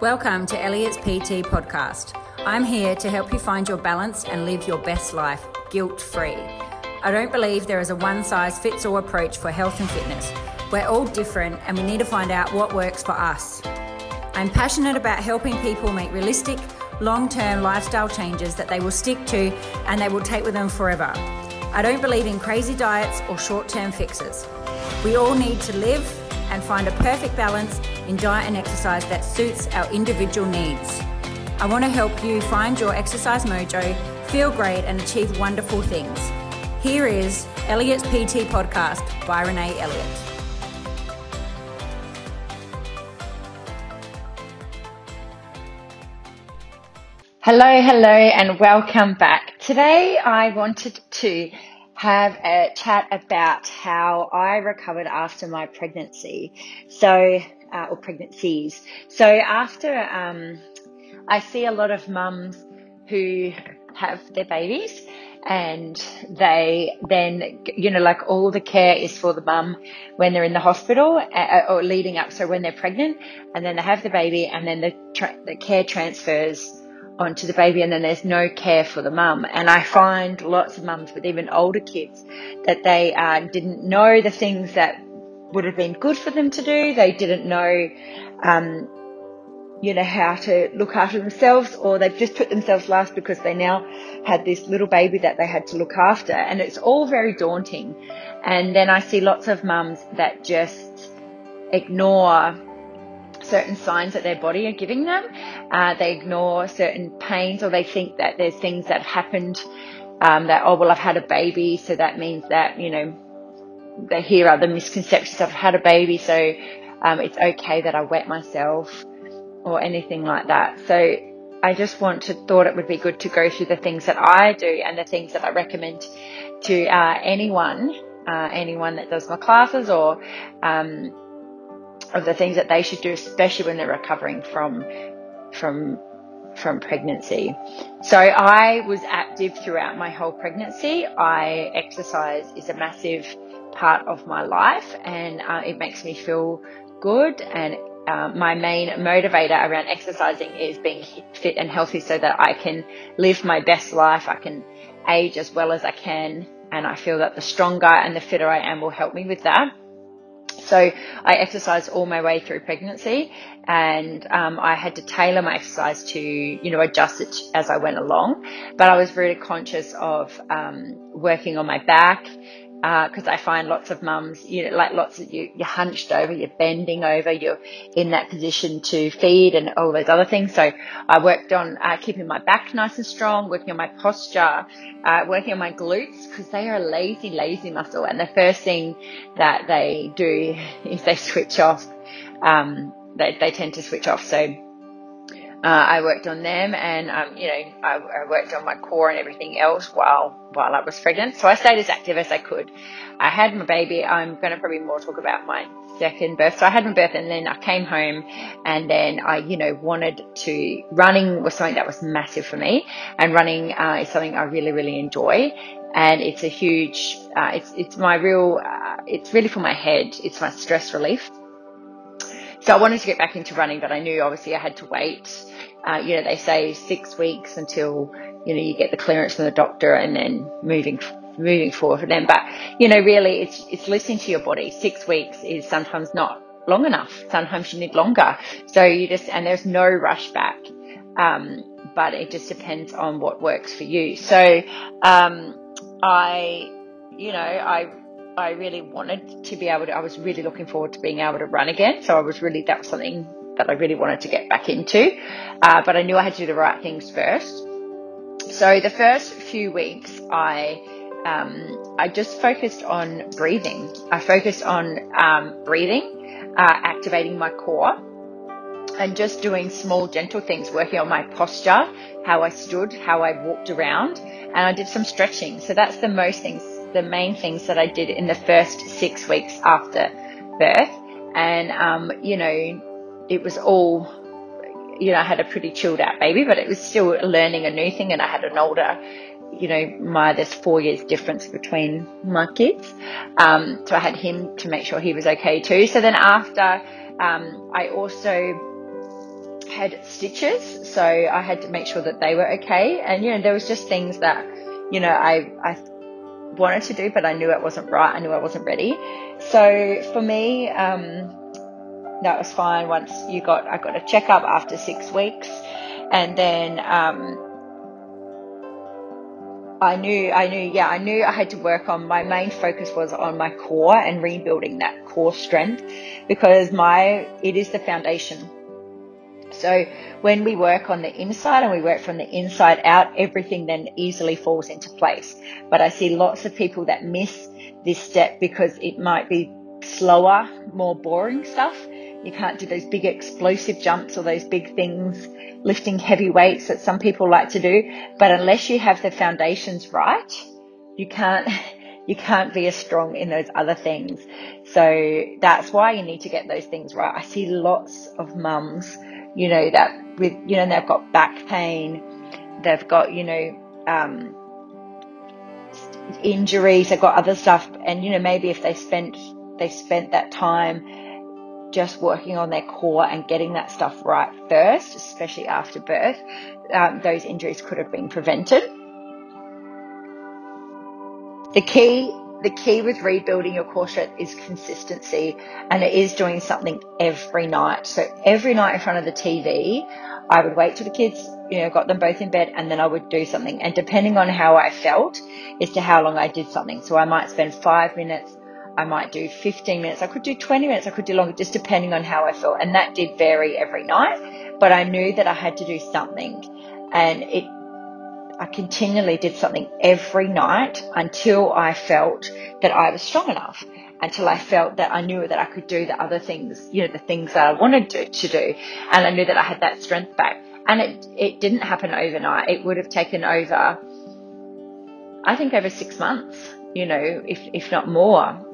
Welcome to Elliott's PT podcast. I'm here to help you find your balance and live your best life guilt free. I don't believe there is a one size fits all approach for health and fitness. We're all different and we need to find out what works for us. I'm passionate about helping people make realistic, long term lifestyle changes that they will stick to and they will take with them forever. I don't believe in crazy diets or short term fixes. We all need to live and find a perfect balance in diet and exercise that suits our individual needs. I want to help you find your exercise mojo, feel great, and achieve wonderful things. Here is Elliott's PT podcast by Renae Elliott. Hello, hello, and welcome back. Today I wanted to have a chat about how I recovered after my pregnancy. So, uh, or pregnancies. So after, um, I see a lot of mums who have their babies and they then, you know, like all the care is for the mum when they're in the hospital uh, or leading up. So when they're pregnant and then they have the baby and then the, tra- the care transfers onto the baby and then there's no care for the mum. And I find lots of mums with even older kids that they uh, didn't know the things that would have been good for them to do. They didn't know, um, you know, how to look after themselves or they've just put themselves last because they now had this little baby that they had to look after. And it's all very daunting. And then I see lots of mums that just ignore certain signs that their body are giving them. Uh, they ignore certain pains or they think that there's things that have happened um, that, oh, well, I've had a baby, so that means that, you know, they hear other misconceptions. I've had a baby, so um, it's okay that I wet myself or anything like that. So I just want to thought it would be good to go through the things that I do and the things that I recommend to uh, anyone, uh, anyone that does my classes or um, of the things that they should do, especially when they're recovering from from from pregnancy. So I was active throughout my whole pregnancy. I exercise is a massive part of my life, and uh, it makes me feel good. And uh, my main motivator around exercising is being fit and healthy, so that I can live my best life. I can age as well as I can, and I feel that the stronger and the fitter I am will help me with that. So I exercised all my way through pregnancy and um, I had to tailor my exercise to, you know, adjust it as I went along. But I was really conscious of um, working on my back because uh, I find lots of mums, you know, like lots of you, you're hunched over, you're bending over, you're in that position to feed and all those other things. So I worked on uh, keeping my back nice and strong, working on my posture, uh, working on my glutes because they are a lazy, lazy muscle. And the first thing that they do is they switch off. Um, they, they tend to switch off. So uh, I worked on them and, um, you know, I, I, worked on my core and everything else while, while I was pregnant. So I stayed as active as I could. I had my baby. I'm going to probably more talk about my second birth. So I had my birth and then I came home and then I, you know, wanted to, running was something that was massive for me and running uh, is something I really, really enjoy. And it's a huge, uh, it's, it's my real, uh, it's really for my head. It's my stress relief. So I wanted to get back into running, but I knew obviously I had to wait uh, you know, they say six weeks until, you know, you get the clearance from the doctor and then moving, moving forward for them. But, you know, really it's, it's listening to your body. Six weeks is sometimes not long enough. Sometimes you need longer. So you just, and there's no rush back. Um, but it just depends on what works for you. So, um, I, you know, I, I really wanted to be able to, I was really looking forward to being able to run again. So I was really, that was something that I really wanted to get back into. Uh, but I knew I had to do the right things first. So the first few weeks, I um, I just focused on breathing. I focused on um, breathing, uh, activating my core, and just doing small, gentle things, working on my posture, how I stood, how I walked around, and I did some stretching. So that's the most things, the main things that I did in the first six weeks after birth. And um, you know, it was all, you know, I had a pretty chilled out baby, but it was still learning a new thing. And I had an older, you know, my, there's four years difference between my kids. Um, so I had him to make sure he was okay too. So then after, um, I also, had stitches, so I had to make sure that they were okay. And you know, there was just things that you know I I wanted to do, but I knew it wasn't right. I knew I wasn't ready. So for me, um, that was fine. Once you got, I got a checkup after six weeks, and then um, I knew, I knew, yeah, I knew I had to work on. My main focus was on my core and rebuilding that core strength, because my it is the foundation so when we work on the inside and we work from the inside out, everything then easily falls into place. But I see lots of people that miss this step because it might be slower, more boring stuff. You can't do those big explosive jumps or those big things, lifting heavy weights that some people like to do. But unless you have the foundations right, you can't, you can't be as strong in those other things. So that's why you need to get those things right. I see lots of mums you know, that with, you know, they've got back pain, they've got, you know, um, injuries, they've got other stuff. And, you know, maybe if they spent, they spent that time just working on their core and getting that stuff right first, especially after birth, um, those injuries could have been prevented. The key the key with rebuilding your core strength is consistency and it is doing something every night. So every night in front of the TV, I would wait till the kids, you know, got them both in bed and then I would do something. And depending on how I felt as to how long I did something. So I might spend five minutes, I might do 15 minutes, I could do 20 minutes, I could do longer, just depending on how I felt. And that did vary every night, but I knew that I had to do something. And it I continually did something every night until I felt that I was strong enough, until I felt that I knew that I could do the other things, you know, the things that I wanted to, to do. And I knew that I had that strength back. And it, it didn't happen overnight. It would have taken over, I think over six months, you know, if, if not more.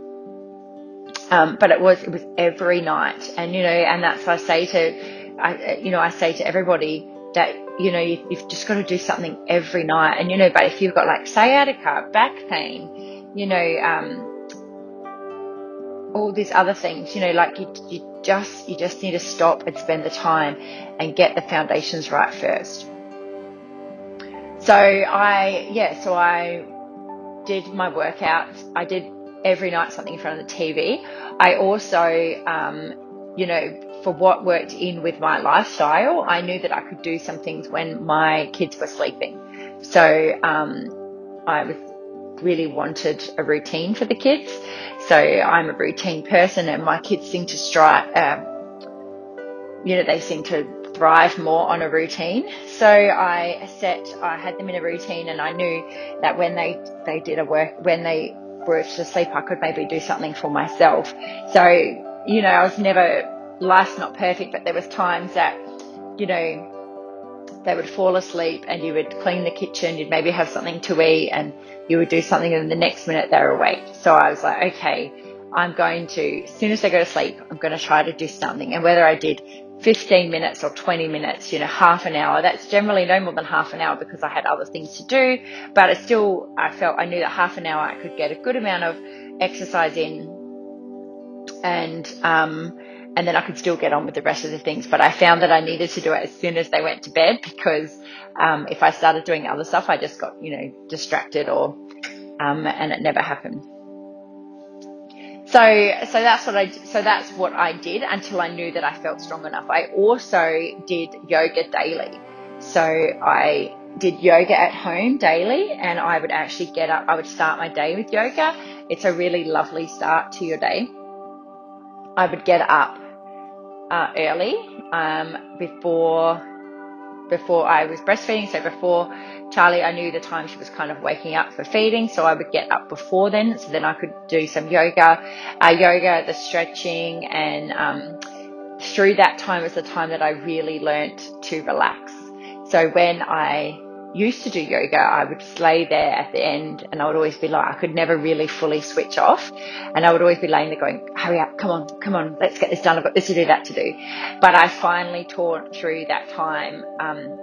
Um, but it was, it was every night. And, you know, and that's what I say to, I, you know, I say to everybody, that you know you, have just got to do something every night. And you know but if you've got like sciatica back pain you know um, all these other things you know like you, you just you just need to stop and spend the time and get the foundations right first. So i yeah so i did my workouts. I did every night something in front of the tv i also um, you know for what worked in with my lifestyle, I knew that I could do some things when my kids were sleeping. So um, I was really wanted a routine for the kids. So I'm a routine person, and my kids seem to strive. Um, you know, they seem to thrive more on a routine. So I set, I had them in a routine, and I knew that when they they did a work, when they were to sleep, I could maybe do something for myself. So you know, I was never life's not perfect, but there was times that, you know, they would fall asleep and you would clean the kitchen, you'd maybe have something to eat and you would do something and the next minute they're awake. So I was like, okay, I'm going to, as soon as they go to sleep, I'm going to try to do something. And whether I did 15 minutes or 20 minutes, you know, half an hour, that's generally no more than half an hour because I had other things to do. But it still, I felt, I knew that half an hour I could get a good amount of exercise in and, um, and then I could still get on with the rest of the things. But I found that I needed to do it as soon as they went to bed because um, if I started doing other stuff, I just got you know distracted or um, and it never happened. So so that's what I so that's what I did until I knew that I felt strong enough. I also did yoga daily. So I did yoga at home daily and I would actually get up I would start my day with yoga. It's a really lovely start to your day. I would get up uh, early um, before before I was breastfeeding. So before Charlie, I knew the time she was kind of waking up for feeding, so I would get up before then, so then I could do some yoga, uh, yoga, the stretching, and um, through that time was the time that I really learnt to relax. So when I used to do yoga, I would just lay there at the end and I would always be like, I could never really fully switch off. And I would always be laying there going, hurry up, come on, come on, let's get this done. I've got this to do, that to do. But I finally taught through that time, um,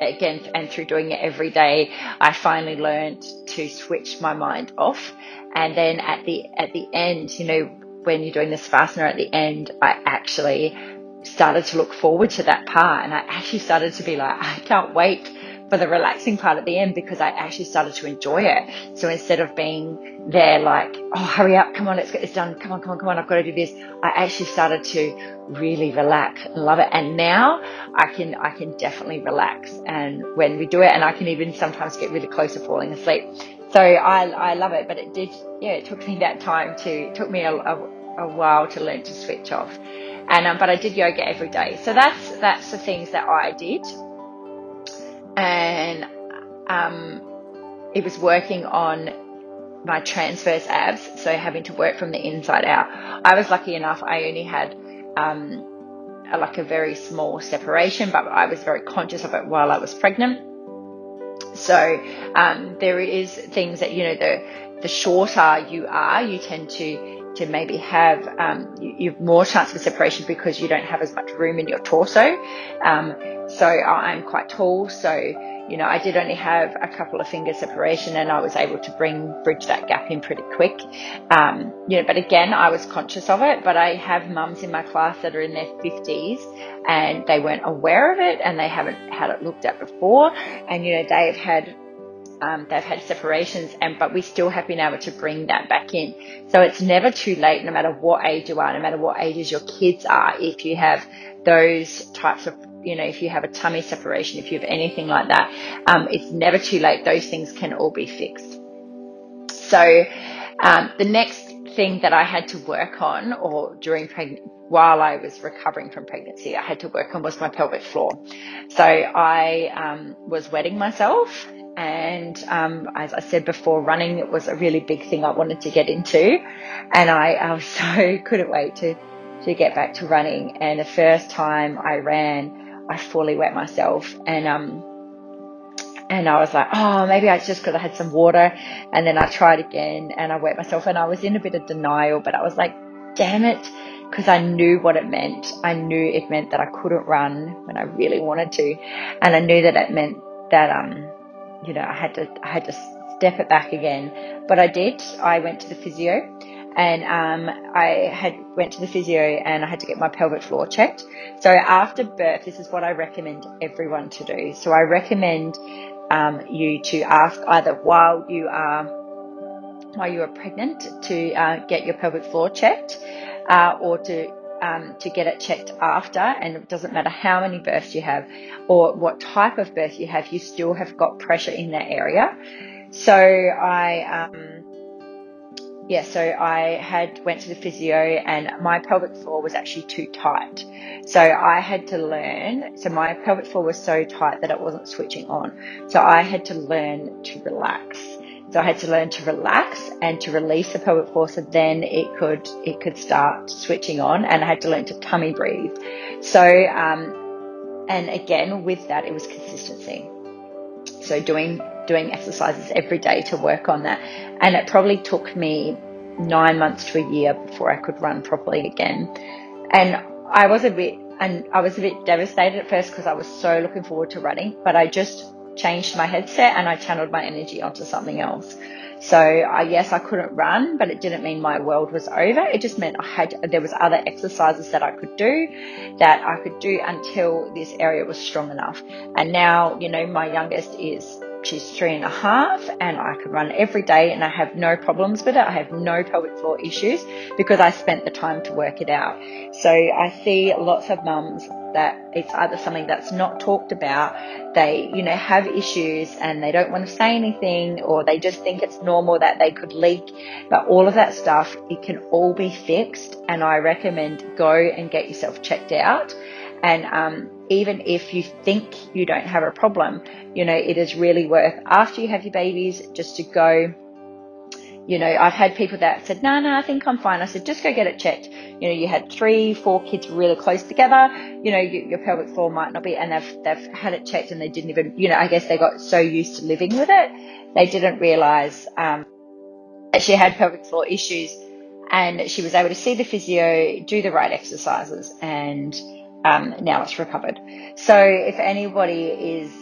again, and through doing it every day, I finally learned to switch my mind off. And then at the, at the end, you know, when you're doing this savasana at the end, I actually started to look forward to that part. And I actually started to be like, I can't wait the relaxing part at the end because I actually started to enjoy it. So instead of being there like, oh, hurry up, come on, let's get this done. Come on, come on, come on, I've got to do this. I actually started to really relax and love it. And now I can, I can definitely relax. And when we do it, and I can even sometimes get really close to falling asleep. So I, I love it, but it did, yeah, it took me that time to, it took me a, a, a while to learn to switch off. And, um, but I did yoga every day. So that's, that's the things that I did and um, it was working on my transverse abs, so having to work from the inside out. I was lucky enough; I only had um, a, like a very small separation, but I was very conscious of it while I was pregnant. So um, there is things that you know the the shorter you are, you tend to to maybe have um, you, you, have more chance of separation because you don't have as much room in your torso. Um, so I'm quite tall, so you know I did only have a couple of finger separation, and I was able to bring bridge that gap in pretty quick. Um, you know, but again, I was conscious of it. But I have mums in my class that are in their 50s, and they weren't aware of it, and they haven't had it looked at before, and you know they've had um, they've had separations, and but we still have been able to bring that back in. So it's never too late, no matter what age you are, no matter what ages your kids are. If you have those types of you know, if you have a tummy separation, if you have anything like that, um, it's never too late. Those things can all be fixed. So um, the next thing that I had to work on, or during pregnancy, while I was recovering from pregnancy, I had to work on was my pelvic floor. So I um, was wetting myself and um, as I said before, running was a really big thing I wanted to get into, and I, I was so couldn't wait to to get back to running. And the first time I ran, I fully wet myself, and um, and I was like, oh, maybe I just because I had some water, and then I tried again, and I wet myself, and I was in a bit of denial, but I was like, damn it, because I knew what it meant. I knew it meant that I couldn't run when I really wanted to, and I knew that it meant that um you know, I had to, I had to step it back again. But I did. I went to the physio and um, I had went to the physio and I had to get my pelvic floor checked. So after birth, this is what I recommend everyone to do. So I recommend um, you to ask either while you are while you are pregnant to uh, get your pelvic floor checked, uh, or to um, to get it checked after, and it doesn't matter how many births you have or what type of birth you have, you still have got pressure in that area. So I, um, yeah, so I had went to the physio, and my pelvic floor was actually too tight. So I had to learn. So my pelvic floor was so tight that it wasn't switching on. So I had to learn to relax. So I had to learn to relax and to release the pelvic floor so then it could it could start switching on and I had to learn to tummy breathe. So um, and again with that it was consistency. So doing doing exercises every day to work on that. And it probably took me nine months to a year before I could run properly again. And I was a bit and I was a bit devastated at first because I was so looking forward to running, but I just changed my headset and I channeled my energy onto something else. So I, yes, I couldn't run, but it didn't mean my world was over. It just meant I had, there was other exercises that I could do that I could do until this area was strong enough. And now, you know, my youngest is She's three and a half and I can run every day and I have no problems with it. I have no pelvic floor issues because I spent the time to work it out. So I see lots of mums that it's either something that's not talked about. They, you know, have issues and they don't want to say anything or they just think it's normal that they could leak. But all of that stuff, it can all be fixed. And I recommend go and get yourself checked out. And um, even if you think you don't have a problem, you know, it is really worth after you have your babies just to go. You know, I've had people that said, no, no, I think I'm fine. I said, just go get it checked. You know, you had three, four kids really close together. You know, you, your pelvic floor might not be, and they've, they've had it checked and they didn't even, you know, I guess they got so used to living with it. They didn't realize, um, that she had pelvic floor issues and she was able to see the physio, do the right exercises and, um, now it's recovered. So if anybody is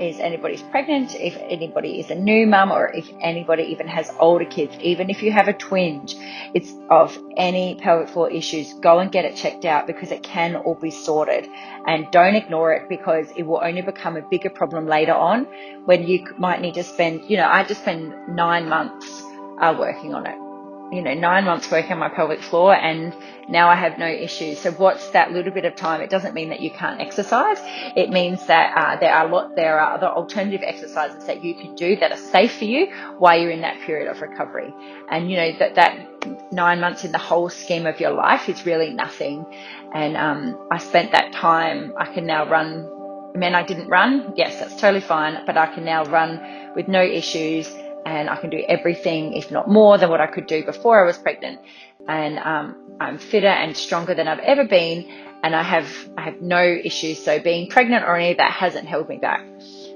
is anybody's pregnant, if anybody is a new mum, or if anybody even has older kids, even if you have a twinge, it's of any pelvic floor issues, go and get it checked out because it can all be sorted. And don't ignore it because it will only become a bigger problem later on when you might need to spend, you know, I just spend nine months uh, working on it you know, nine months working on my pelvic floor and now I have no issues. So what's that little bit of time? It doesn't mean that you can't exercise. It means that uh, there are a lot, there are other alternative exercises that you can do that are safe for you while you're in that period of recovery. And you know, that, that nine months in the whole scheme of your life is really nothing. And, um, I spent that time, I can now run I mean, I didn't run. Yes, that's totally fine, but I can now run with no issues and I can do everything, if not more, than what I could do before I was pregnant. And um, I'm fitter and stronger than I've ever been, and I have I have no issues. So being pregnant or any of that hasn't held me back.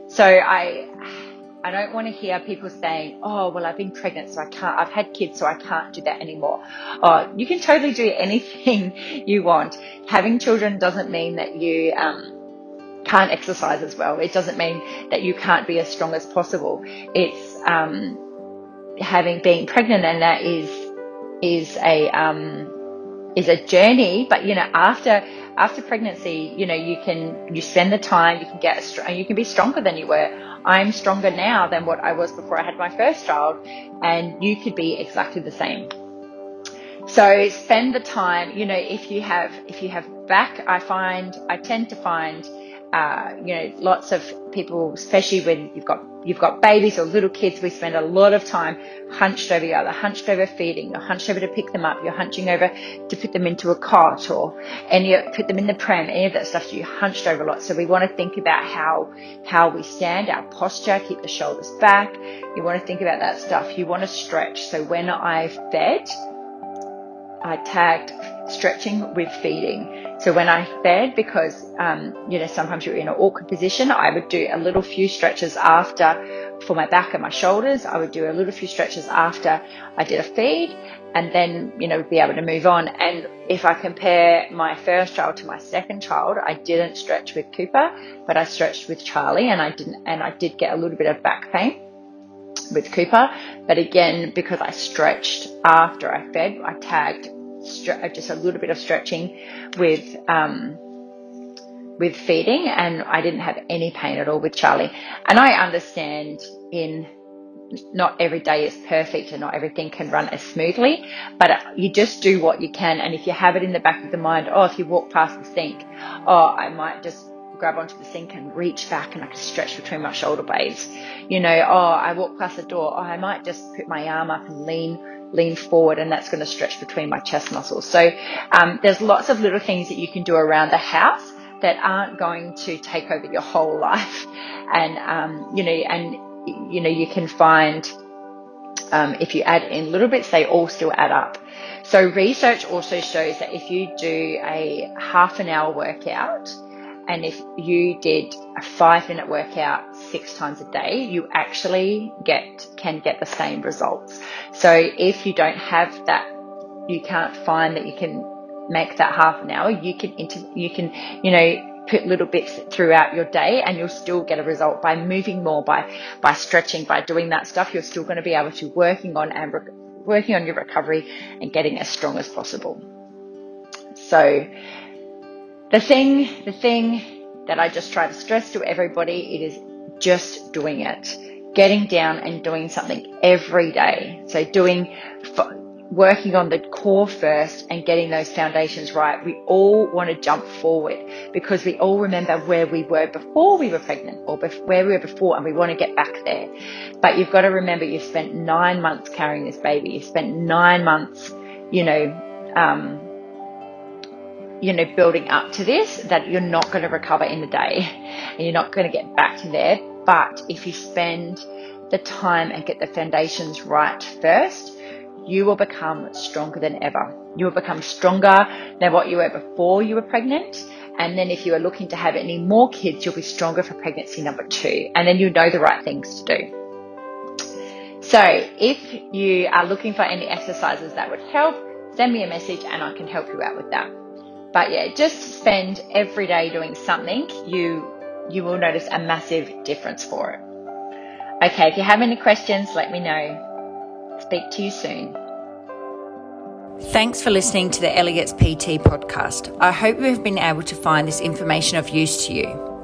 So I I don't want to hear people saying, "Oh, well, I've been pregnant, so I can't. I've had kids, so I can't do that anymore." Oh, you can totally do anything you want. Having children doesn't mean that you um, can't exercise as well. It doesn't mean that you can't be as strong as possible. It's um, having being pregnant, and that is is a um, is a journey. But you know, after after pregnancy, you know, you can you spend the time, you can get you can be stronger than you were. I'm stronger now than what I was before I had my first child, and you could be exactly the same. So spend the time, you know, if you have if you have back, I find I tend to find uh, you know, lots of people, especially when you've got you've got babies or little kids, we spend a lot of time hunched over. You're either hunched over feeding, you're hunched over to pick them up, you're hunching over to put them into a cot, or and you put them in the pram. Any of that stuff, so you're hunched over a lot. So we want to think about how how we stand, our posture, keep the shoulders back. You want to think about that stuff. You want to stretch. So when I fed, I tagged stretching with feeding. So when I fed, because um, you know sometimes you're in an awkward position, I would do a little few stretches after for my back and my shoulders. I would do a little few stretches after I did a feed, and then you know be able to move on. And if I compare my first child to my second child, I didn't stretch with Cooper, but I stretched with Charlie, and I didn't, and I did get a little bit of back pain with Cooper. But again, because I stretched after I fed, I tagged uh, just a little bit of stretching with um, with feeding, and I didn't have any pain at all with Charlie. And I understand in not every day is perfect and not everything can run as smoothly, but you just do what you can. And if you have it in the back of the mind, oh, if you walk past the sink, oh, I might just grab onto the sink and reach back and I can stretch between my shoulder blades. You know, oh, I walk past the door, oh, I might just put my arm up and lean lean forward and that's going to stretch between my chest muscles. So um, there's lots of little things that you can do around the house that aren't going to take over your whole life. And, um, you know, and, you know, you can find, um, if you add in little bits, they all still add up. So research also shows that if you do a half an hour workout, and if you did a five minute workout six times a day, you actually get, can get the same results. So if you don't have that, you can't find that you can make that half an hour, you can inter, you can, you know, put little bits throughout your day and you'll still get a result by moving more, by, by stretching, by doing that stuff. You're still going to be able to working on and re- working on your recovery and getting as strong as possible. So the thing, the thing that I just try to stress to everybody, it is just doing it. Getting down and doing something every day. So doing, working on the core first and getting those foundations right. We all want to jump forward because we all remember where we were before we were pregnant or where we were before and we want to get back there. But you've got to remember you've spent nine months carrying this baby. You've spent nine months, you know, um, you know, building up to this, that you're not going to recover in a day and you're not going to get back to there. But if you spend the time and get the foundations right first, you will become stronger than ever. You will become stronger than what you were before you were pregnant. And then if you are looking to have any more kids, you'll be stronger for pregnancy number two. And then you know the right things to do. So if you are looking for any exercises that would help, send me a message and I can help you out with that. But yeah, just spend every day doing something you you will notice a massive difference for it. Okay, if you have any questions, let me know. Speak to you soon. Thanks for listening to the Elliott's PT podcast. I hope you have been able to find this information of use to you.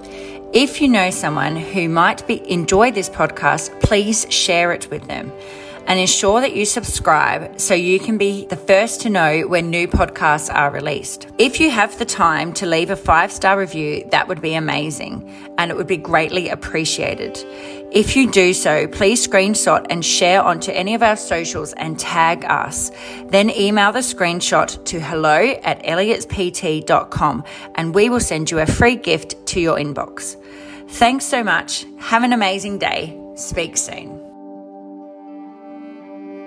If you know someone who might be enjoy this podcast, please share it with them and ensure that you subscribe so you can be the first to know when new podcasts are released. If you have the time to leave a five star review, that would be amazing and it would be greatly appreciated. If you do so, please screenshot and share onto any of our socials and tag us. Then email the screenshot to hello at elliotspt.com and we will send you a free gift to your inbox. Thanks so much. Have an amazing day. Speak soon.